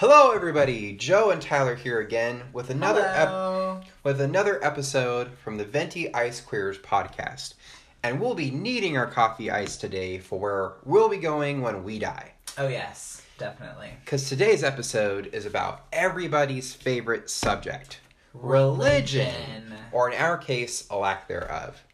Hello, everybody. Joe and Tyler here again with another ep- with another episode from the Venti Ice Queers podcast, and we'll be needing our coffee ice today for where we'll be going when we die. Oh yes, definitely. Because today's episode is about everybody's favorite subject religion. Religion. Or in our case, a lack thereof.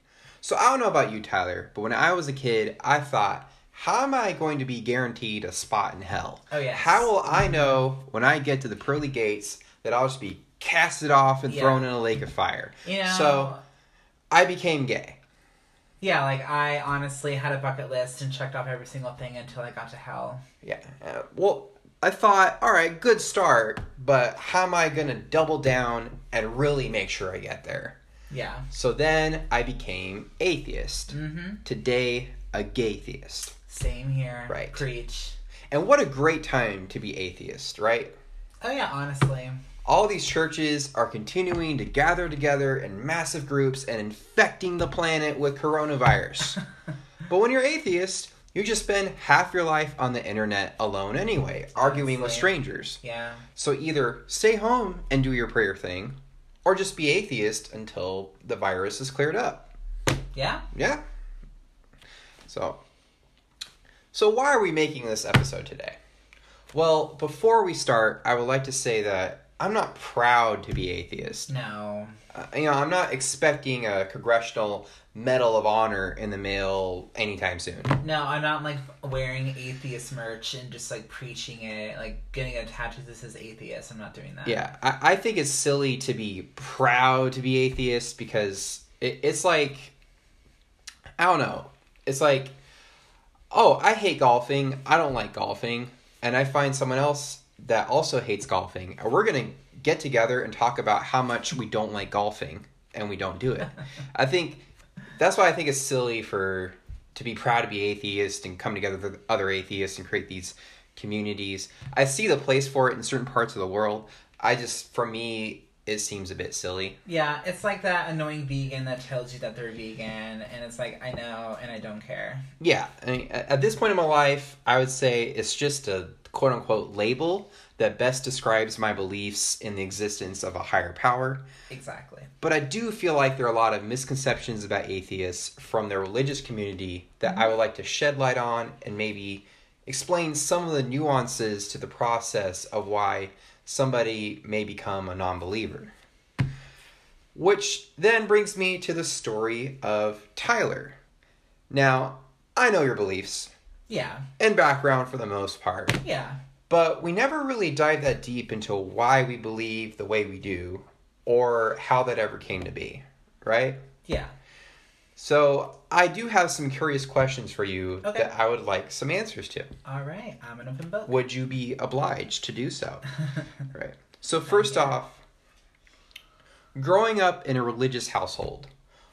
So I don't know about you, Tyler, but when I was a kid, I thought, how am I going to be guaranteed a spot in hell? Oh, yes. How will I know when I get to the pearly gates that I'll just be casted off and Yeah. thrown in a lake of fire? You know. So I became gay. yeah, like I honestly had a bucket list and checked off every single thing until I got to hell. Yeah. Uh, well, I thought, all right, good start, but how am I going to double down and really make sure I get there? Yeah. So then I became atheist. Mm-hmm. Today, a gaytheist. Same here. Right. Preach. And what a great time to be atheist, right? Oh yeah, honestly. All these churches are continuing to gather together in massive groups and infecting the planet with coronavirus. but when you're atheist, you just spend half your life on the internet alone anyway, arguing with strangers. yeah. So either stay home and do your prayer thing, or just be atheist until the virus is cleared up. Yeah. Yeah. So, so why are we making this episode today? Well, before we start, I would like to say that I'm not proud to be atheist. No. Uh, you know, I'm not expecting a congressional medal of honor in the mail anytime soon. No, I'm not like wearing atheist merch and just like preaching it, like getting a tattoo that says atheist. I'm not doing that. Yeah, I, I think it's silly to be proud to be atheist because it, it's like, I don't know. It's like, oh, I hate golfing. I don't like golfing. And I find someone else that also hates golfing. And we're going to get together and talk about how much we don't like golfing and we don't do it. I think that's why I think it's silly for to be proud to be atheist and come together with other atheists and create these communities. I see the place for it in certain parts of the world. I just, for me, it seems a bit silly. Yeah, it's like that annoying vegan that tells you that they're vegan, and it's like I know and I don't care. Yeah, I mean, at this point in my life, I would say it's just a quote unquote label that best describes my beliefs in the existence of a higher power. Exactly. But I do feel like there are a lot of misconceptions about atheists from the religious community that I would like to shed light on and maybe explain some of the nuances to the process of why somebody may become a non believer. Which then brings me to the story of Tyler. Now, I know your beliefs Yeah. and background for the most part, Yeah. but we never really dive that deep into why we believe the way we do or how that ever came to be, right? Yeah. So, I do have some curious questions for you Okay. that I would like some answers to. All right. I'm an open book. Would you be obliged to do so? Right. So, first off, growing up in a religious household,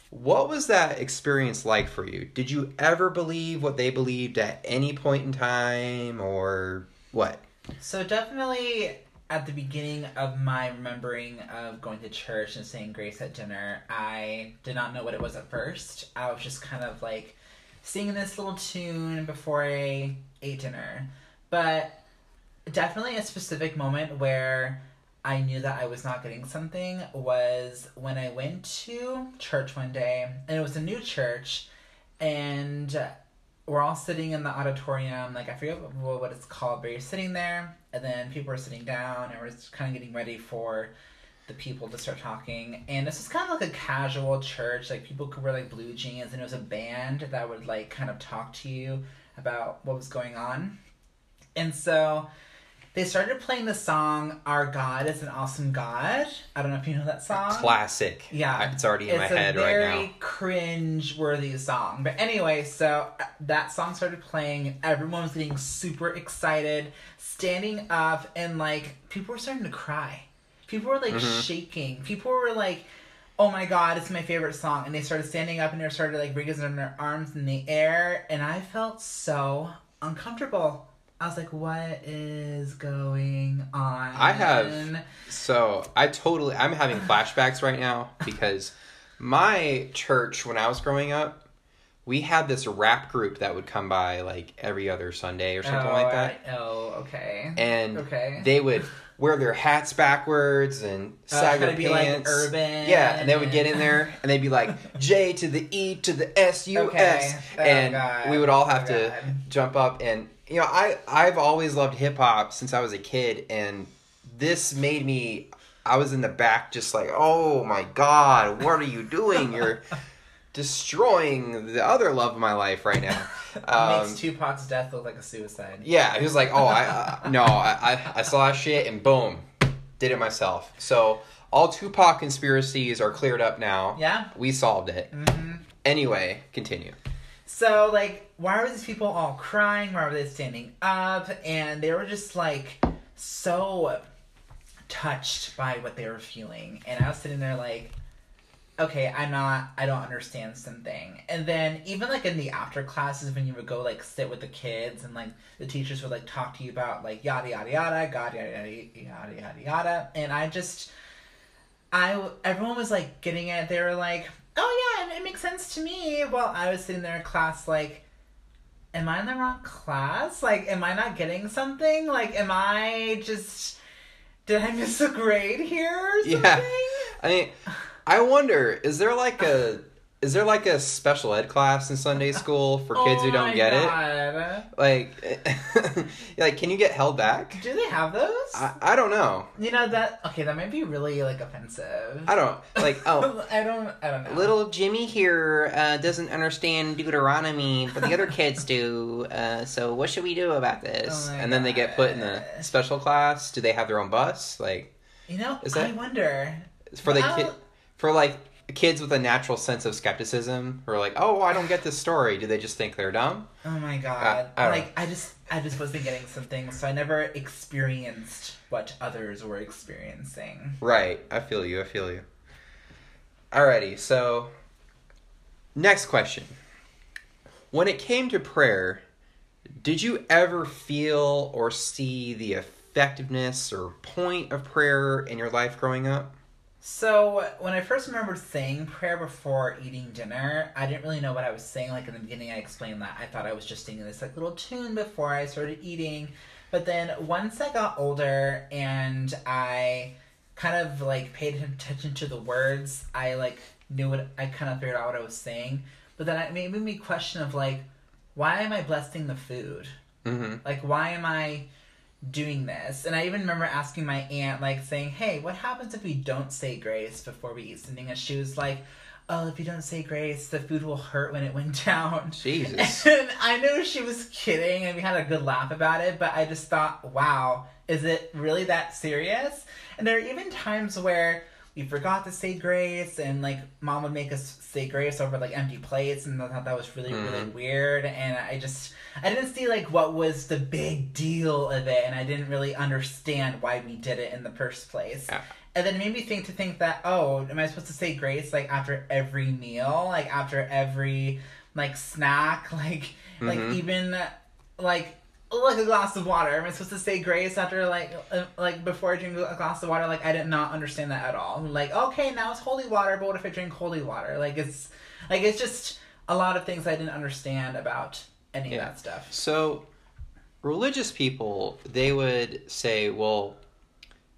what was that experience like for you? Did you ever believe what they believed at any point in time or what? So definitely at the beginning of my remembering of going to church and saying grace at dinner, I did not know what it was at first. I was just kind of like singing this little tune before I ate dinner. But definitely a specific moment where I knew that I was not getting something was when I went to church one day, and it was a new church, and we're all sitting in the auditorium. Like I forget what, what it's called, but you're sitting there, and then people are sitting down, and we're just kind of getting ready for the people to start talking. And this was kind of like a casual church. Like people could wear like blue jeans, and it was a band that would like kind of talk to you about what was going on. And so they started playing the song "Our God is an Awesome God." I don't know if you know that song. Classic. Yeah. It's already in my head a very right now. cringe-worthy song. But anyway, so uh, that song started playing. Everyone was getting super excited, standing up, and like people were starting to cry. People were like Mhm. shaking. People were like, "Oh my god, it's my favorite song!" And they started standing up and they started like raising their arms in the air, and I felt so uncomfortable. I was like, "What is going on?" I have- So I totally I'm having flashbacks right now because my church when I was growing up, we had this rap group that would come by like every other Sunday or something Oh, like that. I- oh, okay. and Okay. they would wear their hats backwards and Uh, sag their be, like, pants. urban Yeah, and they would get in there and they'd be like J to the E to the S U S. Oh, and we would all have Oh, to jump up and you know I I've always loved hip hop since I was a kid and this made me I was in the back just like oh my god what are you doing you're destroying the other love of my life right now um, Makes Tupac's death look like a suicide. yeah, he was like, "Oh, I, I no, I, I, I saw that shit and boom, did it myself." So all Tupac conspiracies are cleared up now. Yeah. we solved it. hmm Anyway, continue. So, like, why were these people all crying? Why were they standing up? And they were just, like, so touched by what they were feeling. And I was sitting there, like, okay, I'm not, I don't understand something. And then, even, like, in the after classes, when you would go, like, sit with the kids and, like, the teachers would, like, talk to you about, like, yada, yada, yada, God, yada, yada, yada, yada, yada. And I just, I, everyone was, like, getting it. They were like, oh yeah, it, it makes sense to me. While I was sitting there in class, like, am I in the wrong class? Like, am I not getting something? Like, am I just did I miss a grade here or something? Yeah. I mean, I wonder, is there like a is there like a special ed class in Sunday school for kids Oh who don't my get it? Like, like, can you get held back? Do they have those? I, I don't know. you know that okay, that might be really like offensive. I don't like. Oh, I don't I don't know. Little Jimmy here uh, doesn't understand Deuteronomy, but the other kids do. Uh, so what should we do about this? Oh my and then they get put in the special class. Do they have their own bus? Like You know, Is that- I wonder. for the kid, for like kids with a natural sense of skepticism, who are like, oh, I don't get this story. Do they just think they're dumb? Oh my uh, god. I don't like I just I just wasn't getting something, so I never experienced what others were experiencing. Right. I feel you. I feel you. Alrighty. So, next question. When it came to prayer, did you ever feel or see the effectiveness or point of prayer in your life growing up? So when I first remembered saying prayer before eating dinner, I didn't really know what I was saying. Like in the beginning, I explained that I thought I was just singing this like little tune before I started eating. But then once I got older and I kind of like paid attention to the words, I like knew what I kind of figured out what I was saying. But then it made me question of like, why am I blessing the food? Mm-hmm. Like, why am I doing this? And I even remember asking my aunt, like, saying, hey, what happens if we don't say grace before we eat something? And she was like, oh, if you don't say grace, the food will hurt when it went down. Jesus. And I knew she was kidding, and we had a good laugh about it, but I just thought, wow, is it really that serious? And there are even times where we forgot to say grace, and like mom would make us say grace over like empty plates, and I thought that was really, really Mhm. weird. And I just, I didn't see like what was the big deal of it, and I didn't really understand why we did it in the first place. Yeah. And then it made me think to think that, oh, am I supposed to say grace like after every meal, like after every like snack, like like Mhm. even like like a glass of water. Am I supposed to say grace after like uh, like before I drink a glass of water? Like I did not understand that at all. Like okay, now it's holy water, but what if I drink holy water? Like it's like it's just a lot of things I didn't understand about any Yeah. of that stuff. So, religious people, they would say, well,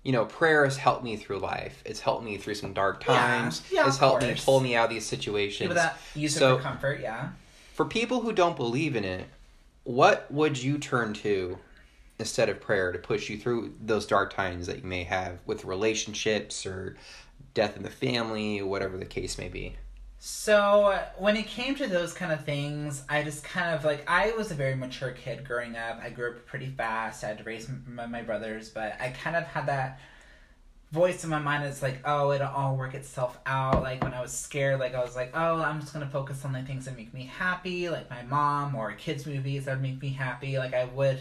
you know, prayer has helped me through life. It's helped me through some dark times. Yeah, it's of helped me pull me out of these situations. People that use So- it for comfort, yeah. For people who don't believe in it, what would you turn to instead of prayer to push you through those dark times that you may have with relationships or death in the family, whatever the case may be? So when it came to those kind of things, I just kind of like I was a very mature kid growing up. I grew up pretty fast. I had to raise my, my brothers, but I kind of had that voice in my mind is like, oh, it'll all work itself out. Like when I was scared, like I was like, oh, I'm just gonna focus on the things that make me happy, like my mom or kids movies that make me happy. Like I would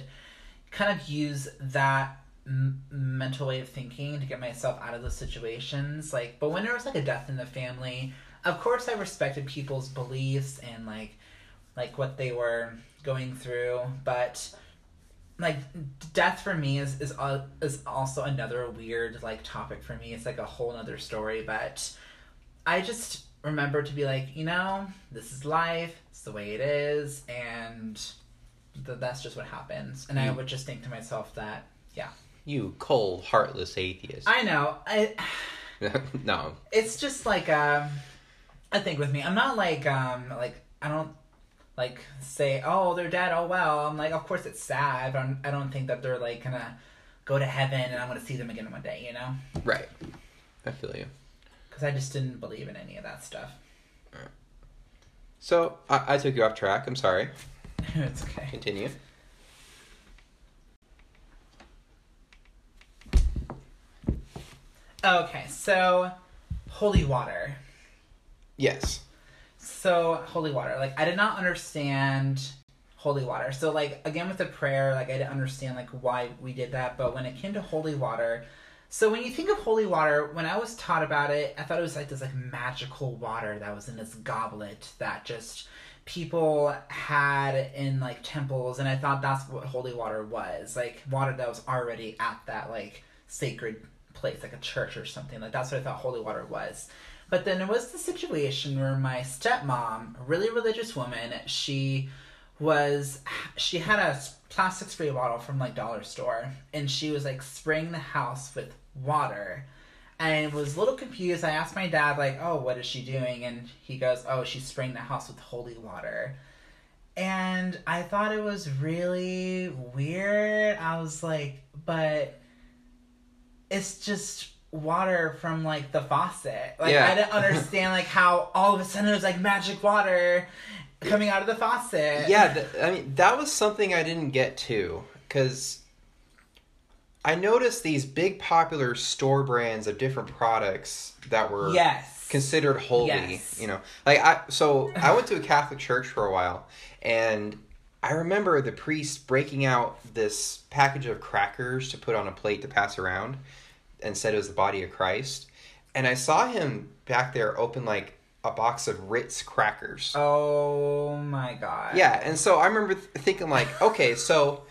kind of use that m- mental way of thinking to get myself out of those situations. Like, but when there was like a death in the family, of course I respected people's beliefs and like like what they were going through, but like death for me is is is also another weird like topic for me. It's like a whole other story, but I just remember to be like, you know, this is life. It's the way it is, and th- that's just what happens. And I Mm. would just think to myself that, yeah, You cold, heartless atheist. I know. I no. it's just like um, I think with me, I'm not like um like I don't like say oh they're dead oh well. I'm like of course it's sad, but I'm, I don't think that they're like gonna go to heaven and I'm gonna see them again one day, you know? Right. I feel you. Because I just didn't believe in any of that stuff. So I, I took you off track. I'm sorry. it's okay. Continue. Okay, so holy water. Yes. So holy water, like I did not understand holy water. So like again with the prayer, like I didn't understand like why we did that. But when it came to holy water, so when you think of holy water, when I was taught about it, I thought it was like this like magical water that was in this goblet that just people had in like temples, and I thought that's what holy water was, like water that was already at that like sacred place, like a church or something. Like that's what I thought holy water was. But then it was the situation where my stepmom, a really religious woman, she was she had a plastic spray bottle from like dollar store and she was like spraying the house with water. And was a little confused. I asked my dad like oh what is she doing? And he goes oh she's spraying the house with holy water. And i thought it was really weird. I was like but it's just water from like the faucet like Yeah. i didn't understand like how all of a sudden it was like magic water coming out of the faucet Yeah, th- I mean that was something I didn't get to because I noticed these big popular store brands of different products that were yes considered holy. Yes. You know, like I so I went to a Catholic church for a while, and I remember the priest breaking out this package of crackers to put on a plate to pass around, and said it was the body of Christ. And I saw him back there open like a box of Ritz crackers. Oh my god. Yeah, and so I remember th- thinking like, okay, so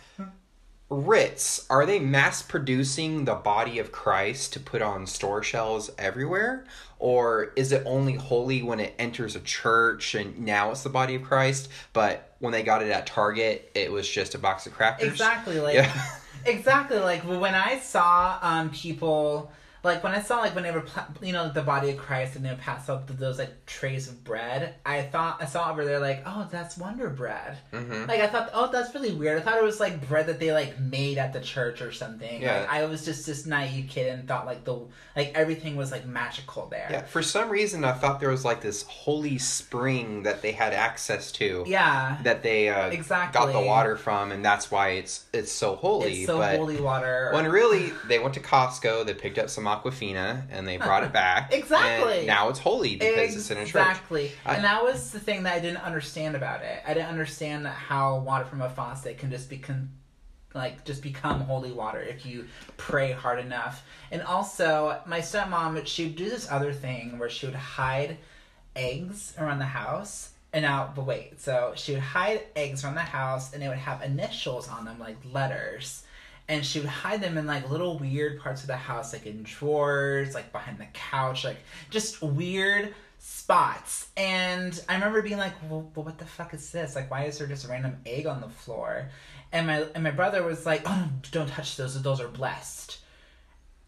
Ritz are they mass producing the body of Christ to put on store shelves everywhere, or is it only holy when it enters a church and now it's the body of Christ? But when they got it at Target, it was just a box of crackers. Exactly. Like Yeah. exactly like when I saw um people like when I saw like when they were you know the body of Christ and they would pass out those like trays of bread, I thought I saw over there like oh that's Wonder Bread. hmm Like I thought oh that's really weird. I thought it was like bread that they like made at the church or something. Yeah. Like, I was just this naive kid and thought like the like everything was like magical there. Yeah, for some reason I thought there was like this holy spring that they had access to. Yeah. That they uh, Exactly. got the water from, and that's why it's it's so holy. It's so but holy water. When really they went to Costco, they picked up some Aquafina and they brought it back. Exactly. And now it's holy because it's in a church. Exactly. And that was the thing that I didn't understand about it. I didn't understand how water from a faucet can just become like just become holy water if you pray hard enough. And also, my stepmom, she would do this other thing where she would hide eggs around the house. And now, but wait, so she would hide eggs around the house and they would have initials on them, like letters. And she would hide them in like little weird parts of the house, like in drawers, like behind the couch, like just weird spots. And I remember being like, well, well, what the fuck is this? Like, why is there just a random egg on the floor? And my and my brother was like, oh, don't touch those. Those are blessed.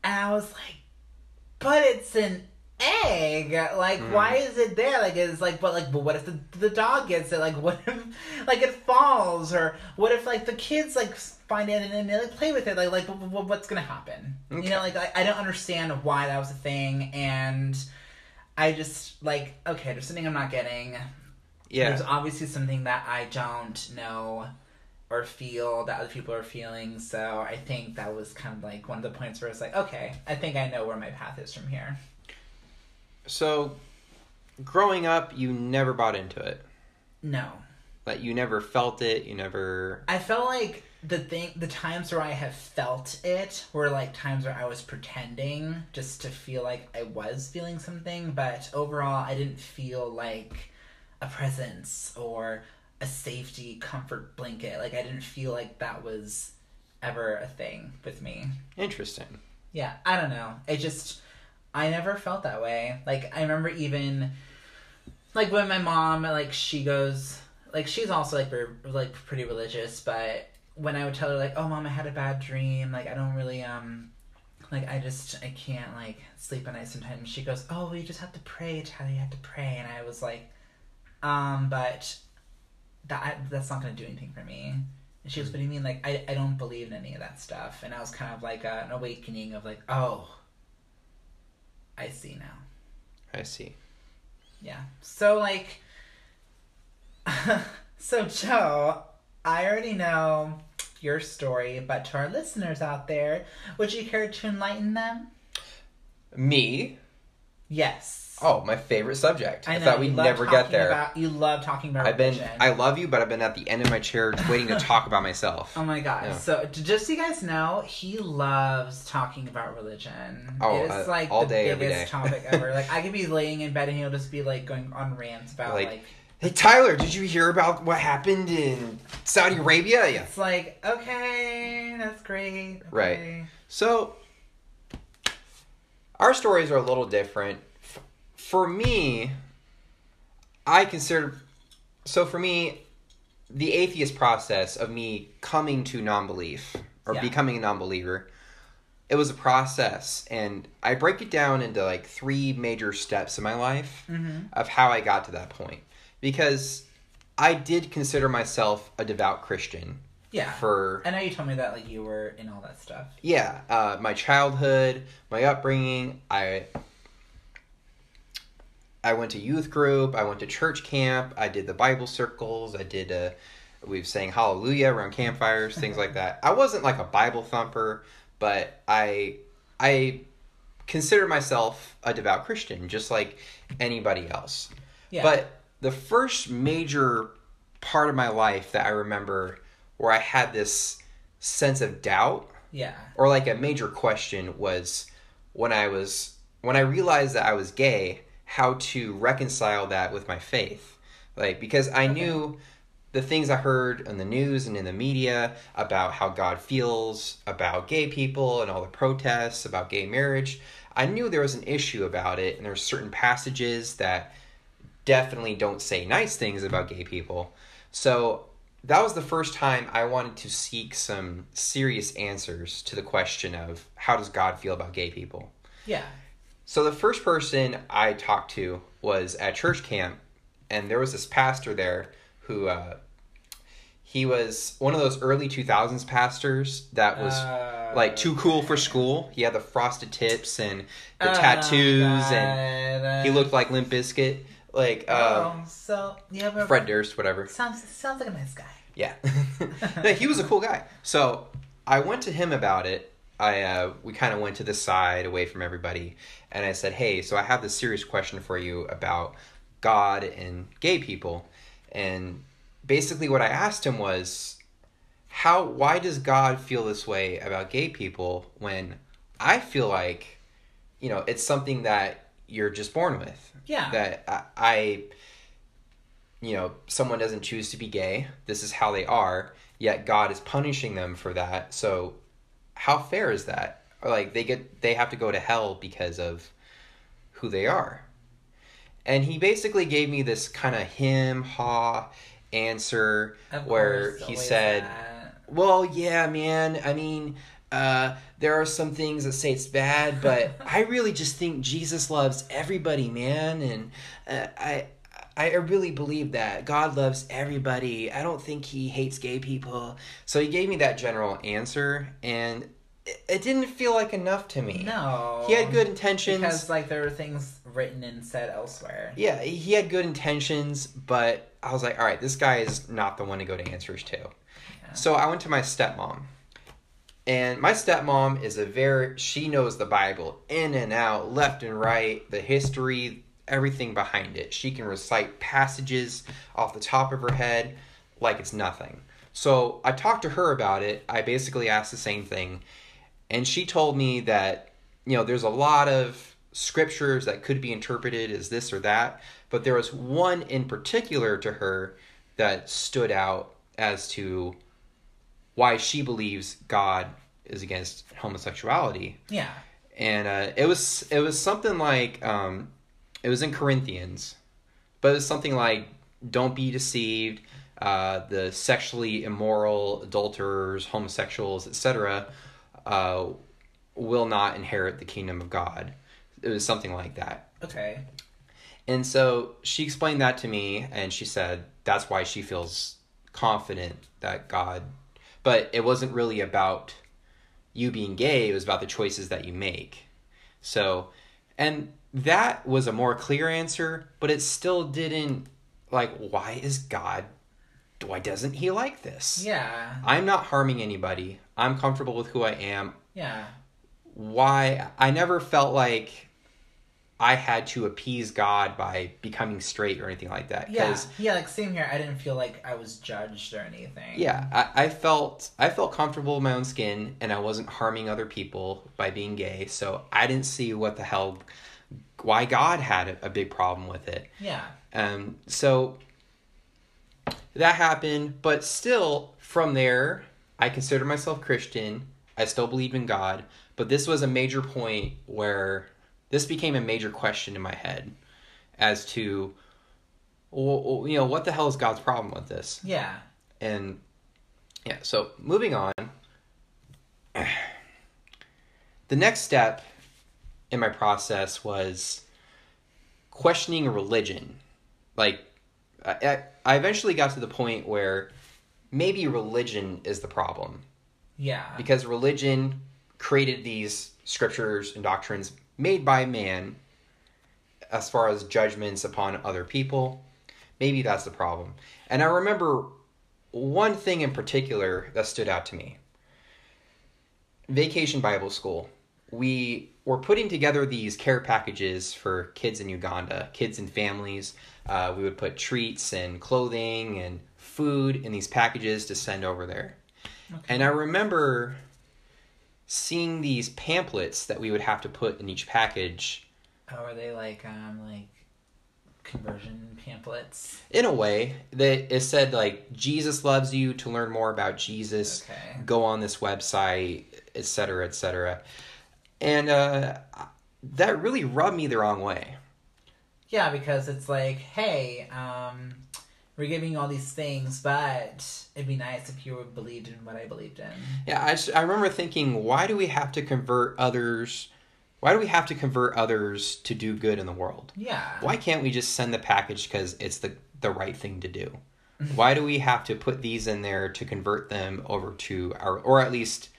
And I was like, but it's an egg. Like, Mm. why is it there? Like, it's like, but like, but what if the the dog gets it? Like, what if like it falls, or what if like the kids like find it and then they like play with it? Like, like, what, what- what's gonna happen? You know, like I, I don't understand why that was a thing, and I just like okay, there's something I'm not getting. Yeah. There's obviously something that I don't know or feel that other people are feeling. So I think that was kind of like one of the points where it's like, okay, I think I know where my path is from here. So, growing up, you never bought into it. No. Like you never felt it. You never. I felt like the thing the times where I have felt it were like times where I was pretending just to feel like I was feeling something, but overall I didn't feel like a presence or a safety comfort blanket. Like I didn't feel like that was ever a thing with me. Interesting. Yeah, I don't know. It just I never felt that way. Like I remember even like when my mom like she goes like she's also like very, like pretty religious, but when I would tell her like, "Oh, mom, I had a bad dream. Like, I don't really um." Like I just I can't like sleep at night sometimes. She goes, "Oh, well, you just have to pray, Tyler. You have to pray." And I was like, "Um, but that that's not gonna do anything for me." And she goes, "What do you mean? Like I I don't believe in any of that stuff." And I was kind of like a, an awakening of like, "Oh, I see now." I see. Yeah. So like so Joe, I already know your story, but to our listeners out there, would you care to enlighten them? Me? Yes. Oh, my favorite subject. I, know, thought we'd never get there. About, you love talking about I've been. religion. I love you, but I've been at the end of my chair waiting to talk about myself. Oh my god! Yeah. So just so you guys know, he loves talking about religion. Oh, it's uh, like all the day, biggest topic ever. Like I could be laying in bed and he'll just be like going on rants about Like, like Hey Tyler, did you hear about what happened in Saudi Arabia? Yeah. it's like okay, that's great. Right. So, our stories are a little different. For me, I consider. So, for me, the atheist process of me coming to non belief or Yeah. becoming a non believer, it was a process. And I break it down into like three major steps in my life Mhm. of how I got to that point. Because I did consider myself a devout Christian Yeah. for I know you told me that like you were in all that stuff. yeah, uh, my childhood, my upbringing. I I went to youth group. I went to church camp. I did the Bible circles. I did. Uh, we've sang Hallelujah around campfires, things like that. I wasn't like a Bible thumper, but I I consider myself a devout Christian, just like anybody else. Yeah. But the first major part of my life that I remember where I had this sense of doubt yeah. or like a major question was when I was when I realized that I was gay, how to reconcile that with my faith. Like because I knew the things I heard on the news and in the media about how God feels about gay people and all the protests about gay marriage, I knew there was an issue about it and there's certain passages that definitely don't say nice things about gay people. So that was the first time I wanted to seek some serious answers to the question of how does God feel about gay people? Yeah. So the first person I talked to was at church camp, and there was this pastor there who uh, he was one of those early 2000s pastors that was Uh, like too cool for school. He had the frosted tips and the oh, tattoos, and he looked like Limp Bizkit, like uh, oh, so a Fred Durst, whatever. sounds sounds like a nice guy. Yeah, no, he was a cool guy. So I went to him about it. I uh, we kind of went to the side, away from everybody, and I said, "Hey, so I have this serious question for you about God and gay people." And basically, what I asked him was, "How? Why does God feel this way about gay people when I feel like, you know, it's something that you're just born with? Yeah. That I." I you know, someone doesn't choose to be gay. This is how they are. Yet God is punishing them for that. So, how fair is that? Like they get they have to go to hell because of who they are. And he basically gave me this kind of him ha answer Of where he said, that. well, yeah, man. I mean, uh, there are some things that say it's bad, but I really just think Jesus loves everybody, man, and uh, I. I really believe that God loves everybody. I don't think he hates gay people. So he gave me that general answer, and it, didn't feel like enough to me. No. He had good intentions. Because like there were things written and said elsewhere. Yeah, he had good intentions, but I was like, all right, this guy is not the one to go to answers to. So I went to my stepmom. And my stepmom is a very, she knows the Bible in and out, left and right, the history, everything behind it. She can recite passages off the top of her head like it's nothing. So I talked to her about it. I basically asked the same thing. And she told me that, you know, there's a lot of scriptures that could be interpreted as this or that, but there was one in particular to her that stood out as to why she believes God is against homosexuality. Yeah. And uh, it was it was something like um, it was in Corinthians, but it was something like don't be deceived. uh, the sexually immoral, adulterers, homosexuals, etc., uh, will not inherit the kingdom of God. It was something like that. Okay. And so she explained that to me, and she said that's why she feels confident that God, but it wasn't really about you being gay, it was about the choices that you make. So, and that was a more clear answer, but it still didn't, like, why is God, why doesn't he like this? Yeah. I'm not harming anybody. I'm comfortable with who I am. Yeah. Why, I never felt like I had to appease God by becoming straight or anything like that. Yeah. Yeah. Like same here. I didn't feel like I was judged or anything. yeah, I, I felt I felt comfortable in my own skin, and I wasn't harming other people by being gay. So I didn't see what the hell, why God had a, a big problem with it. Yeah. Um, so that happened, but still, from there, I consider myself Christian. I still believe in God, but this was a major point where this became a major question in my head as to, well, you know, what the hell is God's problem with this? Yeah. And yeah, so moving on. The next step in my process was questioning religion. Like, I, I eventually got to the point where maybe religion is the problem Yeah. because religion created these scriptures and doctrines made by man as far as judgments upon other people. Maybe that's the problem. And I remember one thing in particular that stood out to me Vacation Bible School. We were putting together these care packages for kids in Uganda, kids and families. Uh, we would put treats and clothing and food in these packages to send over there. And I remember seeing these pamphlets that we would have to put in each package Oh, are they like um like conversion pamphlets? in a way that it said like jesus loves you to learn more about jesus Okay. go on this website etc etc and uh, that really rubbed me the wrong way Yeah, because it's like, hey, um, we're giving you all these things, but it'd be nice if you believed in what I believed in. yeah I, just- I remember thinking why do we have to convert others why do we have to convert others to do good in the world Yeah. why can't we just send the package because it's the the right thing to do why do we have to put these in there to convert them over to our or at least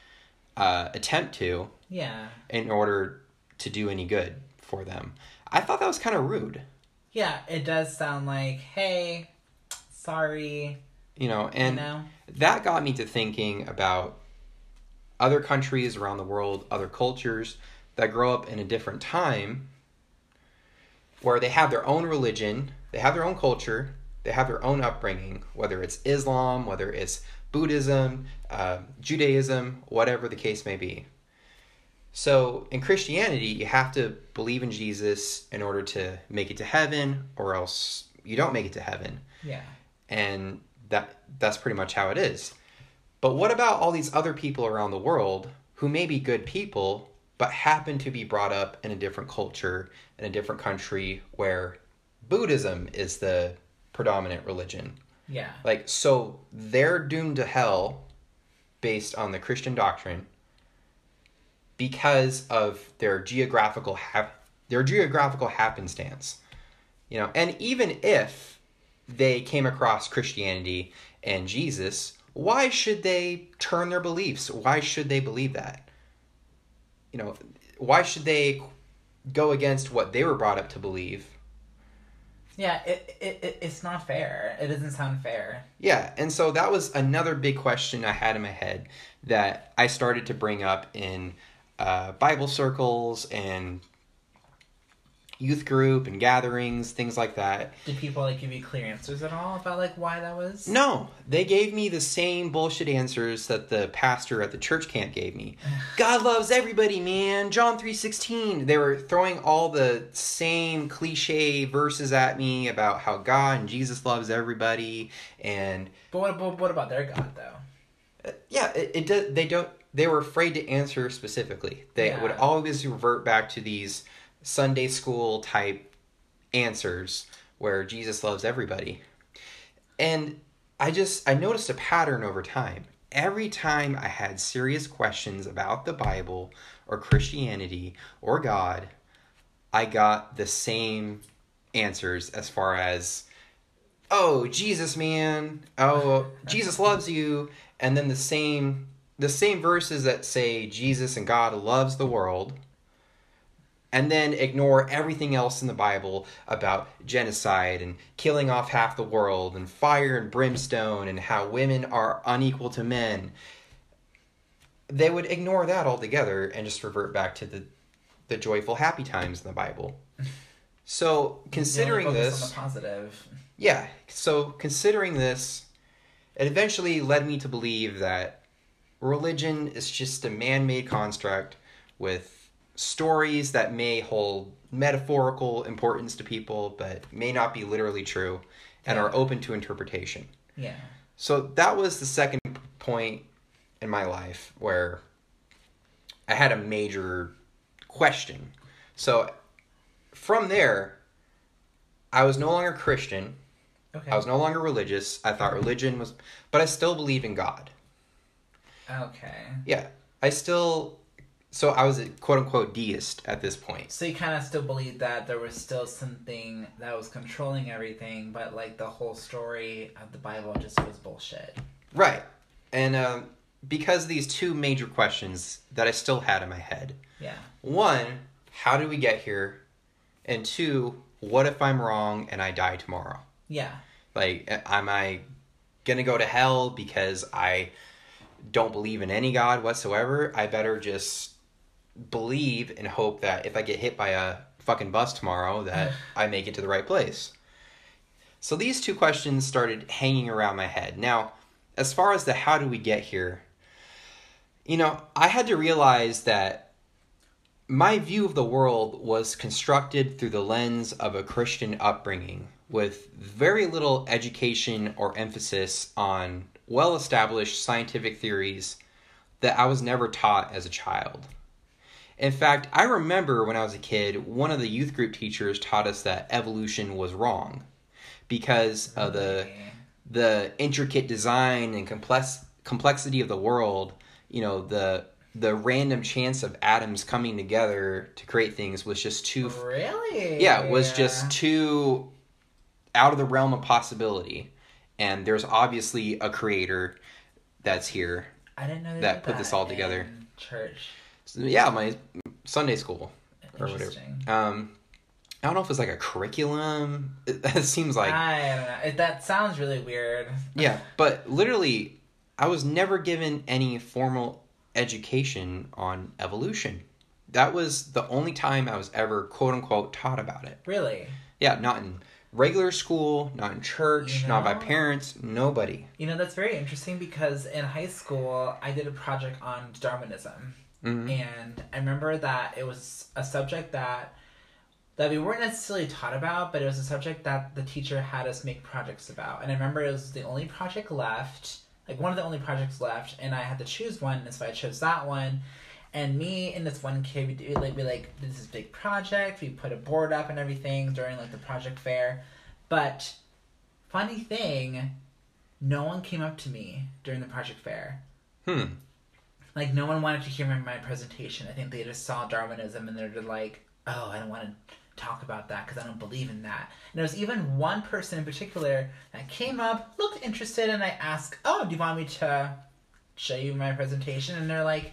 uh, attempt to Yeah. in order to do any good for them i thought that was kind of rude Yeah, it does sound like, hey, sorry, you know you and know? that got me to thinking about other countries around the world other cultures that grow up in a different time where they have their own religion they have their own culture they have their own upbringing whether it's islam whether it's buddhism uh, judaism whatever the case may be so in christianity you have to believe in jesus in order to make it to heaven or else you don't make it to heaven Yeah. And that that's pretty much how it is. But what about all these other people around the world who may be good people but happen to be brought up in a different culture in a different country where Buddhism is the predominant religion? Yeah. Like so they're doomed to hell based on the Christian doctrine because of their geographical hap- their geographical happenstance. You know, and even if they came across Christianity and Jesus, why should they turn their beliefs? Why should they believe that? You know, why should they go against what they were brought up to believe? Yeah, it, it, it it's not fair. It doesn't sound fair. Yeah, and so that was another big question I had in my head that I started to bring up in uh, Bible circles and youth group and gatherings, things like that. Did people like give you clear answers at all about like why that was? No, they gave me the same bullshit answers that the pastor at the church camp gave me. God loves everybody, man. John 3:16. They were throwing all the same cliche verses at me about how God and Jesus loves everybody and But what, but what about their God though? Uh, yeah, it, it does. They don't. They were afraid to answer specifically. They Yeah. would always revert back to these Sunday school type answers where Jesus loves everybody, and I just I noticed a pattern over time. Every time I had serious questions about the Bible or Christianity or God, I got the same answers as far as oh, Jesus man, oh, Jesus loves you, and then the same the same verses that say Jesus and God loves the world and then ignore everything else in the Bible about genocide and killing off half the world and fire and brimstone and how women are unequal to men. They would ignore that altogether and just revert back to the the joyful happy times in the Bible. So, considering this, on the positive. yeah, so considering this, it eventually led me to believe that religion is just a man made construct with stories that may hold metaphorical importance to people, but may not be literally true and are open to interpretation. Yeah. So that was the second point in my life where I had a major question. So from there, I was no longer Christian. Okay. I was no longer religious. I thought religion was, but I still believe in God. Okay. Yeah, I still. So I was a quote unquote deist at this point. So you kind of still believe that there was still something that was controlling everything, but like the whole story of the Bible just was bullshit. Right. And um, because of these two major questions that I still had in my head Yeah. one, how did we get here? And two, what if I'm wrong and I die tomorrow? Yeah. Like, am I gonna go to hell because I don't believe in any God whatsoever? I better just believe and hope that if I get hit by a fucking bus tomorrow, that I make it to the right place. So these two questions started hanging around my head. Now, as far as the how do we get here, you know, I had to realize that my view of the world was constructed through the lens of a Christian upbringing with very little education or emphasis on well established scientific theories that I was never taught as a child. In fact, I remember when I was a kid, one of the youth group teachers taught us that evolution was wrong because of the the intricate design and complex complexity of the world, you know, the the random chance of atoms coming together to create things was just too Really? yeah, was just too out of the realm of possibility. And there's obviously a creator that's here. I didn't know they that did put this all in together. Church. Yeah, my Sunday school or whatever. Um I don't know if it's like a curriculum. It, it seems like I don't know. It, that sounds really weird. Yeah, but literally, I was never given any formal education on evolution. That was the only time I was ever quote unquote taught about it. Really? Yeah, not in regular school, not in church, You not by parents, nobody. You know, that's very interesting because in high school, I did a project on Darwinism. Hmm and I remember that it was a subject that that we weren't necessarily taught about, but it was a subject that the teacher had us make projects about. And I remember it was the only project left, like one of the only projects left, and I had to choose one, and so I chose that one. And me and this one kid, we do like we like did this big project. We put a board up and everything during like the project fair, but funny thing, no one came up to me during the project fair. Hmm. Like no one wanted to hear my, my presentation. I think they just saw Darwinism and they're just like, "Oh, I don't want to talk about that because I don't believe in that." And there was even one person in particular that came up, looked interested, and I asked, "Oh, do you want me to show you my presentation?" And they're like,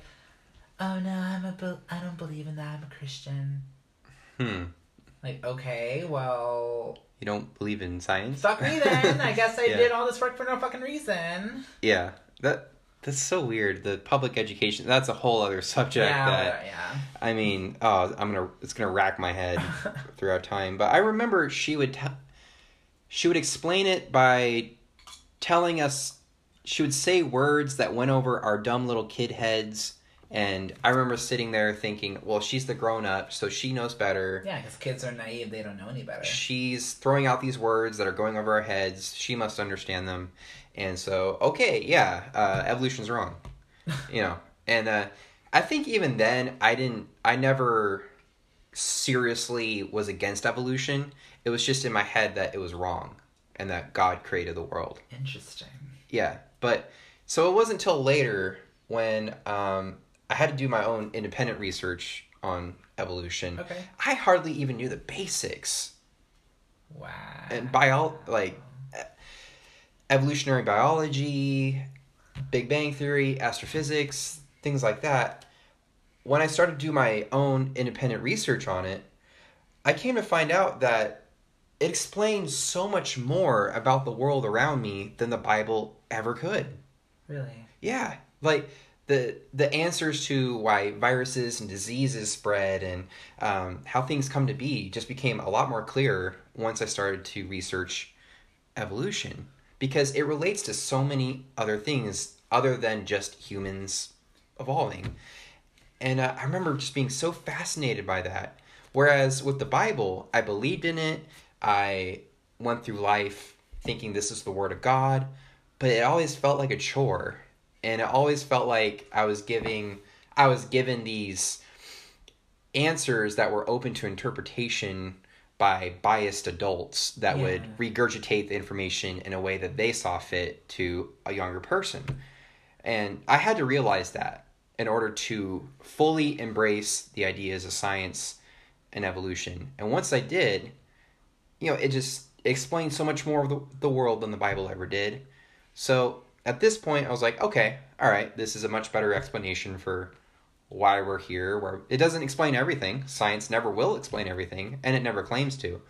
"Oh no, I'm a be- I don't believe in that. I'm a Christian." Hmm. Like, okay, well, You don't believe in science? fuck me then. I guess I Yeah. did all this work for no fucking reason. Yeah. That that's so weird. The public education. That's a whole other subject. yeah, that yeah. I mean, oh, I'm gonna. It's gonna rack my head throughout time. But I remember she would. T- she would explain it by telling us. She would say words that went over our dumb little kid heads, and I remember sitting there thinking, "Well, she's the grown up, so she knows better." Yeah, because kids are naive; they don't know any better. She's throwing out these words that are going over our heads. She must understand them, and so okay, yeah, uh, evolution's wrong, you know. And uh, I think even then, I didn't. I never seriously was against evolution. It was just in my head that it was wrong. and that God created the world. Interesting. Yeah, but so it wasn't until later when um, I had to do my own independent research on evolution. Okay. I hardly even knew the basics Wow. and bio like e- evolutionary biology, Big Bang theory, astrophysics, things like that. When I started to do my own independent research on it, I came to find out that it explains so much more about the world around me than the Bible ever could. Really? Yeah, like the the answers to why viruses and diseases spread and um, how things come to be just became a lot more clear once I started to research evolution because it relates to so many other things other than just humans evolving. And uh, I remember just being so fascinated by that. Whereas with the Bible, I believed in it. I went through life thinking this is the Word of God, but it always felt like a chore. And it always felt like I was giving, I was given these answers that were open to interpretation by biased adults that Yeah. would regurgitate the information in a way that they saw fit to a younger person. And I had to realize that in order to fully embrace the ideas of science and evolution. And once I did, you know, it just explained so much more of the, the world than the Bible ever did. So at this point, I was like, okay, all right, this is a much better explanation for why we're here. Where it doesn't explain everything. Science never will explain everything, and it never claims to.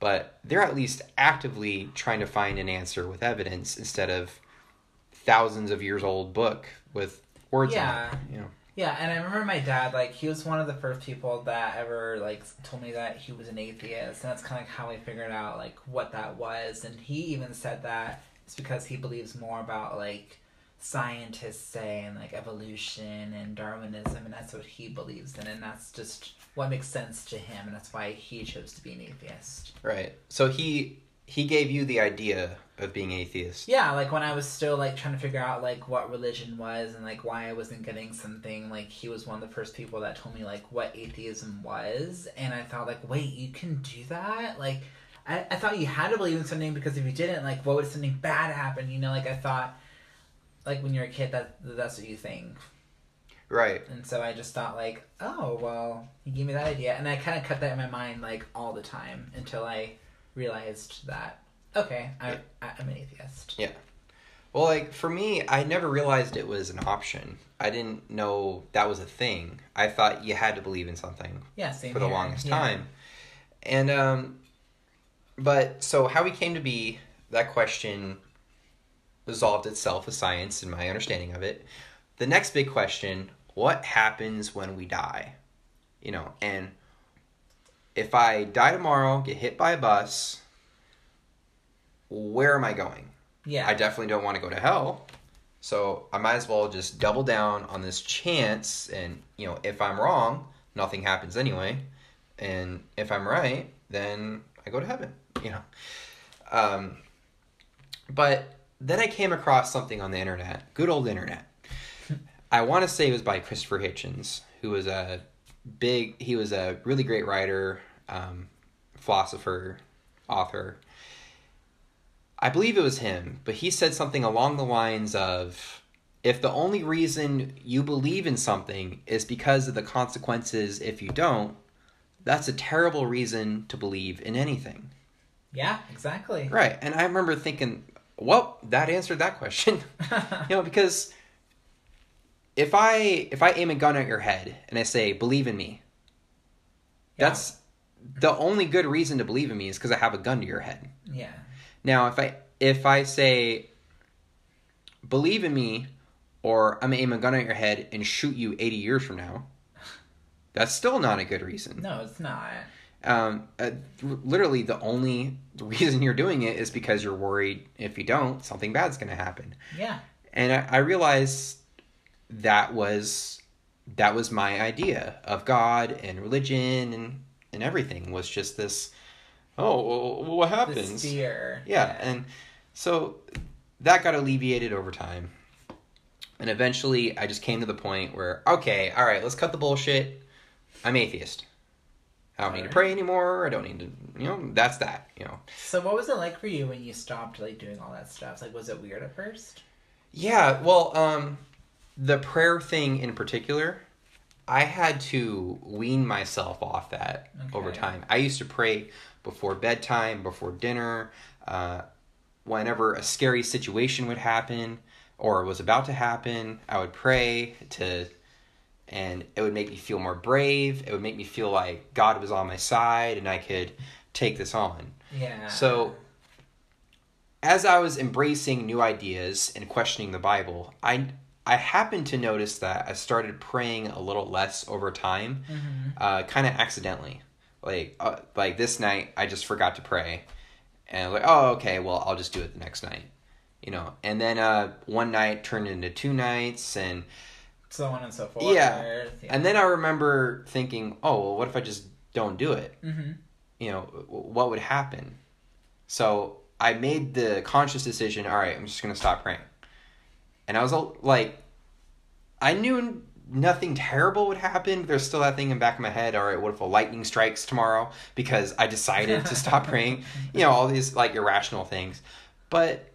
But they're at least actively trying to find an answer with evidence instead of thousands of years old book with words Yeah. on it. You know. Yeah, and I remember my dad, like, he was one of the first people that ever, like, told me that he was an atheist, and that's kind of how I figured out, like, what that was, and he even said that it's because he believes more about, like, scientists say, and, like, evolution and Darwinism, and that's what he believes in, and that's just what makes sense to him, and that's why he chose to be an atheist. Right. So he he gave you the idea of being atheist. Yeah, like when I was still like trying to figure out like what religion was and like why I wasn't getting something, like he was one of the first people that told me like what atheism was, and I thought like, wait, you can do that? Like, I, I thought you had to believe in something because if you didn't, like, what would something bad happen? You know, like I thought, like when you're a kid, that that's what you think, Right. and so I just thought like, oh well, he gave me that idea, and I kind of kept that in my mind like all the time until I realized that okay, I, I I'm an atheist. Yeah well, like for me, I never realized it was an option. I didn't know that was a thing. I thought you had to believe in something Yeah, same for the here. longest Yeah. time. And um but so how we came to be that question resolved itself with science and my understanding of it. The next big question, what happens when we die? You know, and if I die tomorrow, get hit by a bus, where am I going? Yeah. I definitely don't want to go to hell. So I might as well just double down on this chance. And, you know, if I'm wrong, nothing happens anyway. And if I'm right, then I go to heaven, you know. Um, but then I came across something on the internet, good old internet. I want to say it was by Christopher Hitchens, who was a big, he was a really great writer, um, philosopher, author. I believe it was him, but he said something along the lines of if the only reason you believe in something is because of the consequences if you don't, that's a terrible reason to believe in anything. Yeah, exactly. Right. And I remember thinking, well, that answered that question. you know, because if I if I aim a gun at your head and I say, believe in me, Yeah. that's the only good reason to believe in me is because I have a gun to your head. yeah. Now, if I if I say believe in me, or I'm aim a gun at your head and shoot you 80 years from now, that's still not a good reason. No, it's not. Um, uh, literally, the only reason you're doing it is because you're worried if you don't, something bad's gonna happen. Yeah. And I, I realized that was that was my idea of God and religion and and everything was just this. Oh, well, what happens? This fear. Yeah, and so that got alleviated over time. And eventually I just came to the point where, okay, all right, let's cut the bullshit. I'm atheist. I don't need to pray anymore. I don't need to, you know, that's that, you know. So what was it like for you when you stopped like doing all that stuff? Like was it weird at first? Yeah, well, um, the prayer thing in particular, I had to wean myself off that over time. I used to pray before bedtime, before dinner, uh, whenever a scary situation would happen or was about to happen, I would pray to, and it would make me feel more brave. It would make me feel like God was on my side and I could take this on. Yeah. So, as I was embracing new ideas and questioning the Bible, I I happened to notice that I started praying a little less over time, hmm uh, kind of accidentally. Like uh, like this night, I just forgot to pray, and like, oh okay, well I'll just do it the next night, you know. And then uh, one night turned into two nights, and so on and so forth. Yeah. and then I remember thinking, oh well, what if I just don't do it? hmm you know, what would happen. So I made the conscious decision, all right, I'm just going to stop praying. And I was all- like, I knew nothing terrible would happen. But there's still that thing in the back of my head, all right, what if a lightning strikes tomorrow because I decided to stop praying? You know, all these like irrational things. But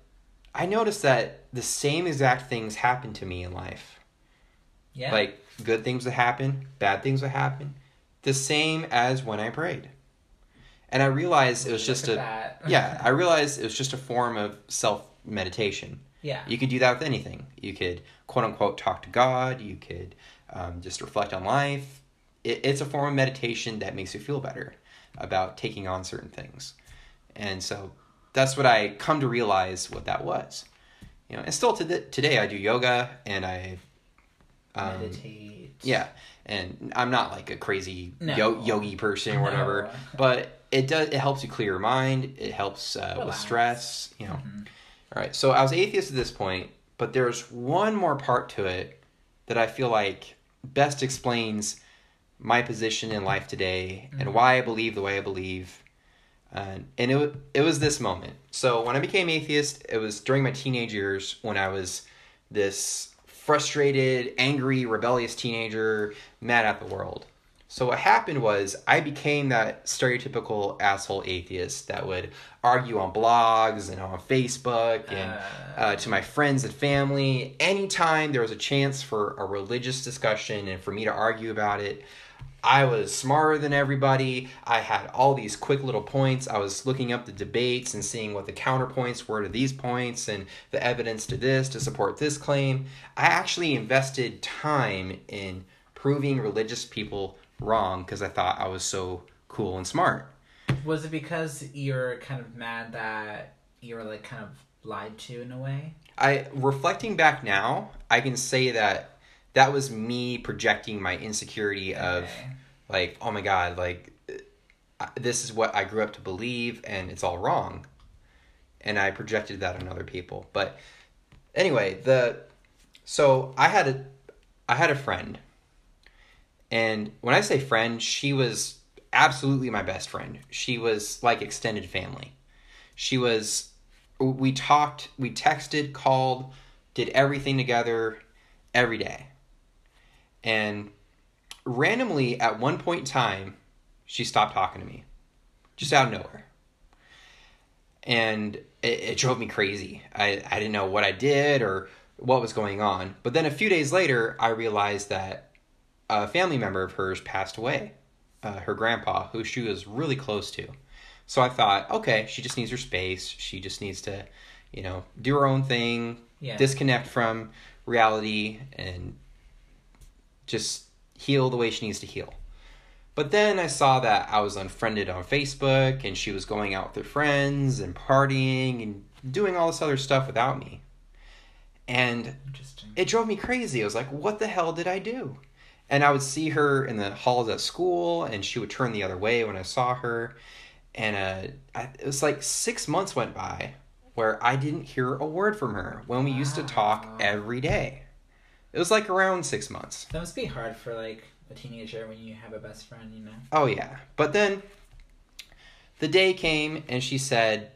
I noticed that the same exact things happen to me in life. Yeah. Like good things would happen, bad things would happen, the same as when I prayed. And I realized it was just a Look at that. yeah, I realized it was just a form of self meditation. yeah. You could do that with anything. You could quote unquote talk to God. You could um, just reflect on life. It, it's a form of meditation that makes you feel better about taking on certain things. And so that's what I come to realize what that was. You know, and still to th- today I do yoga and I um, Meditate. yeah, and I'm not like a crazy No. yo- yogi person or whatever, No. but it does. It helps you clear your mind. It helps uh, with stress. You know. Mhm. All right. So I was atheist at this point, but there's one more part to it that I feel like best explains my position in life today and Mhm. why I believe the way I believe. Uh, and it it was this moment. So when I became atheist, it was during my teenage years when I was this frustrated, angry, rebellious teenager, mad at the world. So what happened was I became that stereotypical asshole atheist that would argue on blogs and on Facebook and Uh, uh, to my friends and family. Anytime there was a chance for a religious discussion and for me to argue about it, I was smarter than everybody. I had all these quick little points. I was looking up the debates and seeing what the counterpoints were to these points and the evidence to this to support this claim. I actually invested time in proving religious people wrong because I thought I was so cool and smart. Was it because you're kind of mad that you were like kind of lied to in a way? I reflecting back now, I can say that that was me projecting my insecurity of Okay. like, oh my god, like uh, this is what I grew up to believe and it's all wrong. And I projected that on other people. But anyway, the so I had a I had a friend. And when I say friend, she was absolutely my best friend. She was like extended family. She was we talked, we texted, called, did everything together every day. And randomly at one point in time, she stopped talking to me. Just out of nowhere. And it, it drove me crazy. I, I didn't know what I did or what was going on. But then a few days later, I realized that a family member of hers passed away. Uh, her grandpa, who she was really close to. So I thought, okay, she just needs her space. She just needs to, you know, do her own thing, Yeah. disconnect from reality, and just heal the way she needs to heal. But then I saw that I was unfriended on Facebook and she was going out with her friends and partying and doing all this other stuff without me. And it drove me crazy. I was like, what the hell did I do? And I would see her in the halls at school and she would turn the other way when I saw her. And uh, I, it was like six months went by where I didn't hear a word from her when we used to talk every day. It was like around six months. That must be hard for like a teenager when you have a best friend, you know. Oh yeah. But then the day came and she said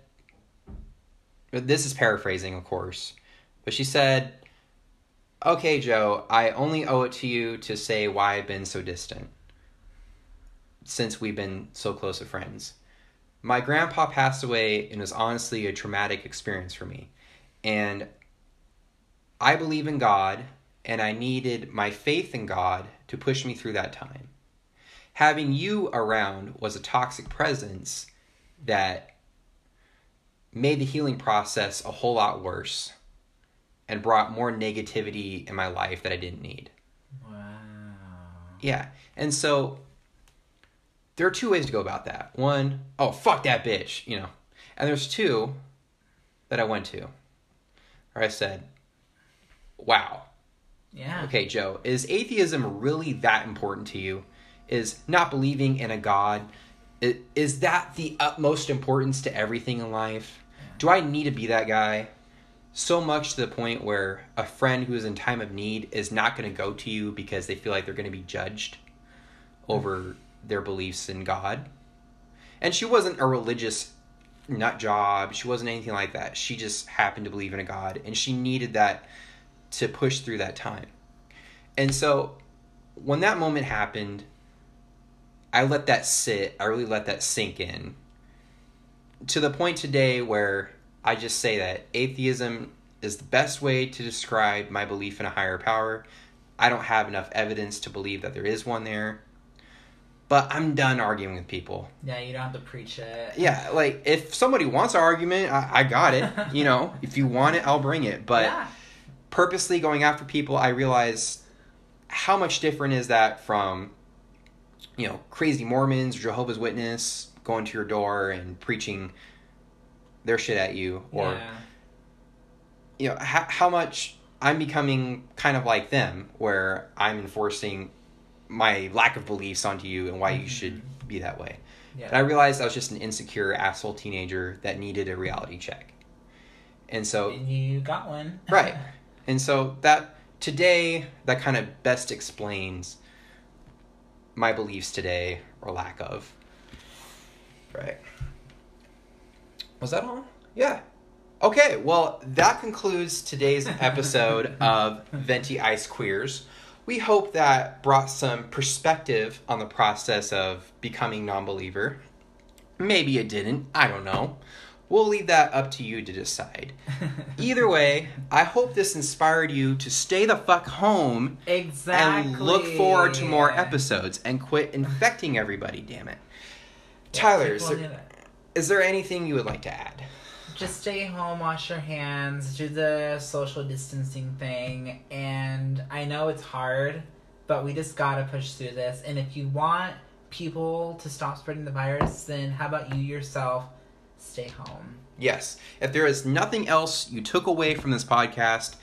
this is paraphrasing of course, but she said, "Okay, Joe, I only owe it to you to say why I've been so distant." since we've been so close of friends. My grandpa passed away and it was honestly a traumatic experience for me. And I believe in God and I needed my faith in God to push me through that time. Having you around was a toxic presence that made the healing process a whole lot worse and brought more negativity in my life that I didn't need. Wow. Yeah. And so there are two ways to go about that. One, oh, fuck that bitch, you know. And there's two that I went to where I said, wow, Yeah. okay, Joe, is atheism really that important to you? Is not believing in a God, is that the utmost importance to everything in life? Do I need to be that guy? So much to the point where a friend who is in time of need is not going to go to you because they feel like they're going to be judged over their beliefs in God. And she wasn't a religious nut job. She wasn't anything like that. She just happened to believe in a God and she needed that to push through that time. And so when that moment happened, I let that sit. I really let that sink in. To the point today where I just say that atheism is the best way to describe my belief in a higher power. I don't have enough evidence to believe that there is one there. But I'm done arguing with people. Yeah, you don't have to preach it. Yeah, like if somebody wants an argument, I, I got it. You know, if you want it, I'll bring it. But yeah. Purposely going after people, I realize how much different is that from, you know, crazy Mormons, Jehovah's Witness going to your door and preaching their shit at you, or yeah. you know, how, how much I'm becoming kind of like them, where I'm enforcing my lack of beliefs onto you and why you Mhm. should be that way. Yeah. And I realized I was just an insecure asshole teenager that needed a reality check. And so you got one. Right. And so that today that kind of best explains my beliefs today or lack of. Right. Was that all? Yeah. Okay, well, that concludes today's episode of Venti Ice Queers. We hope that brought some perspective on the process of becoming non believer. Maybe it didn't. I don't know. We'll leave that up to you to decide. Either way, I hope this inspired you to stay the fuck home exactly. and look forward to more episodes and quit infecting everybody, damn it. Tyler, is there, is there anything you would like to add? Just stay home, wash your hands, do the social distancing thing, and I know it's hard, but we just gotta push through this. And if you want people to stop spreading the virus, then how about you yourself stay home? Yes. If there is nothing else you took away from this podcast,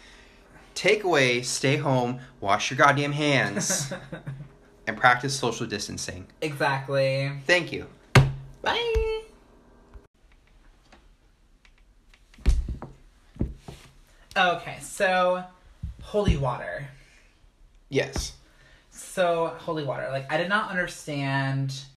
take away, stay home, wash your goddamn hands, and practice social distancing. exactly. Thank you. Bye. Okay, so holy water. Yes. So holy water. Like I did not understand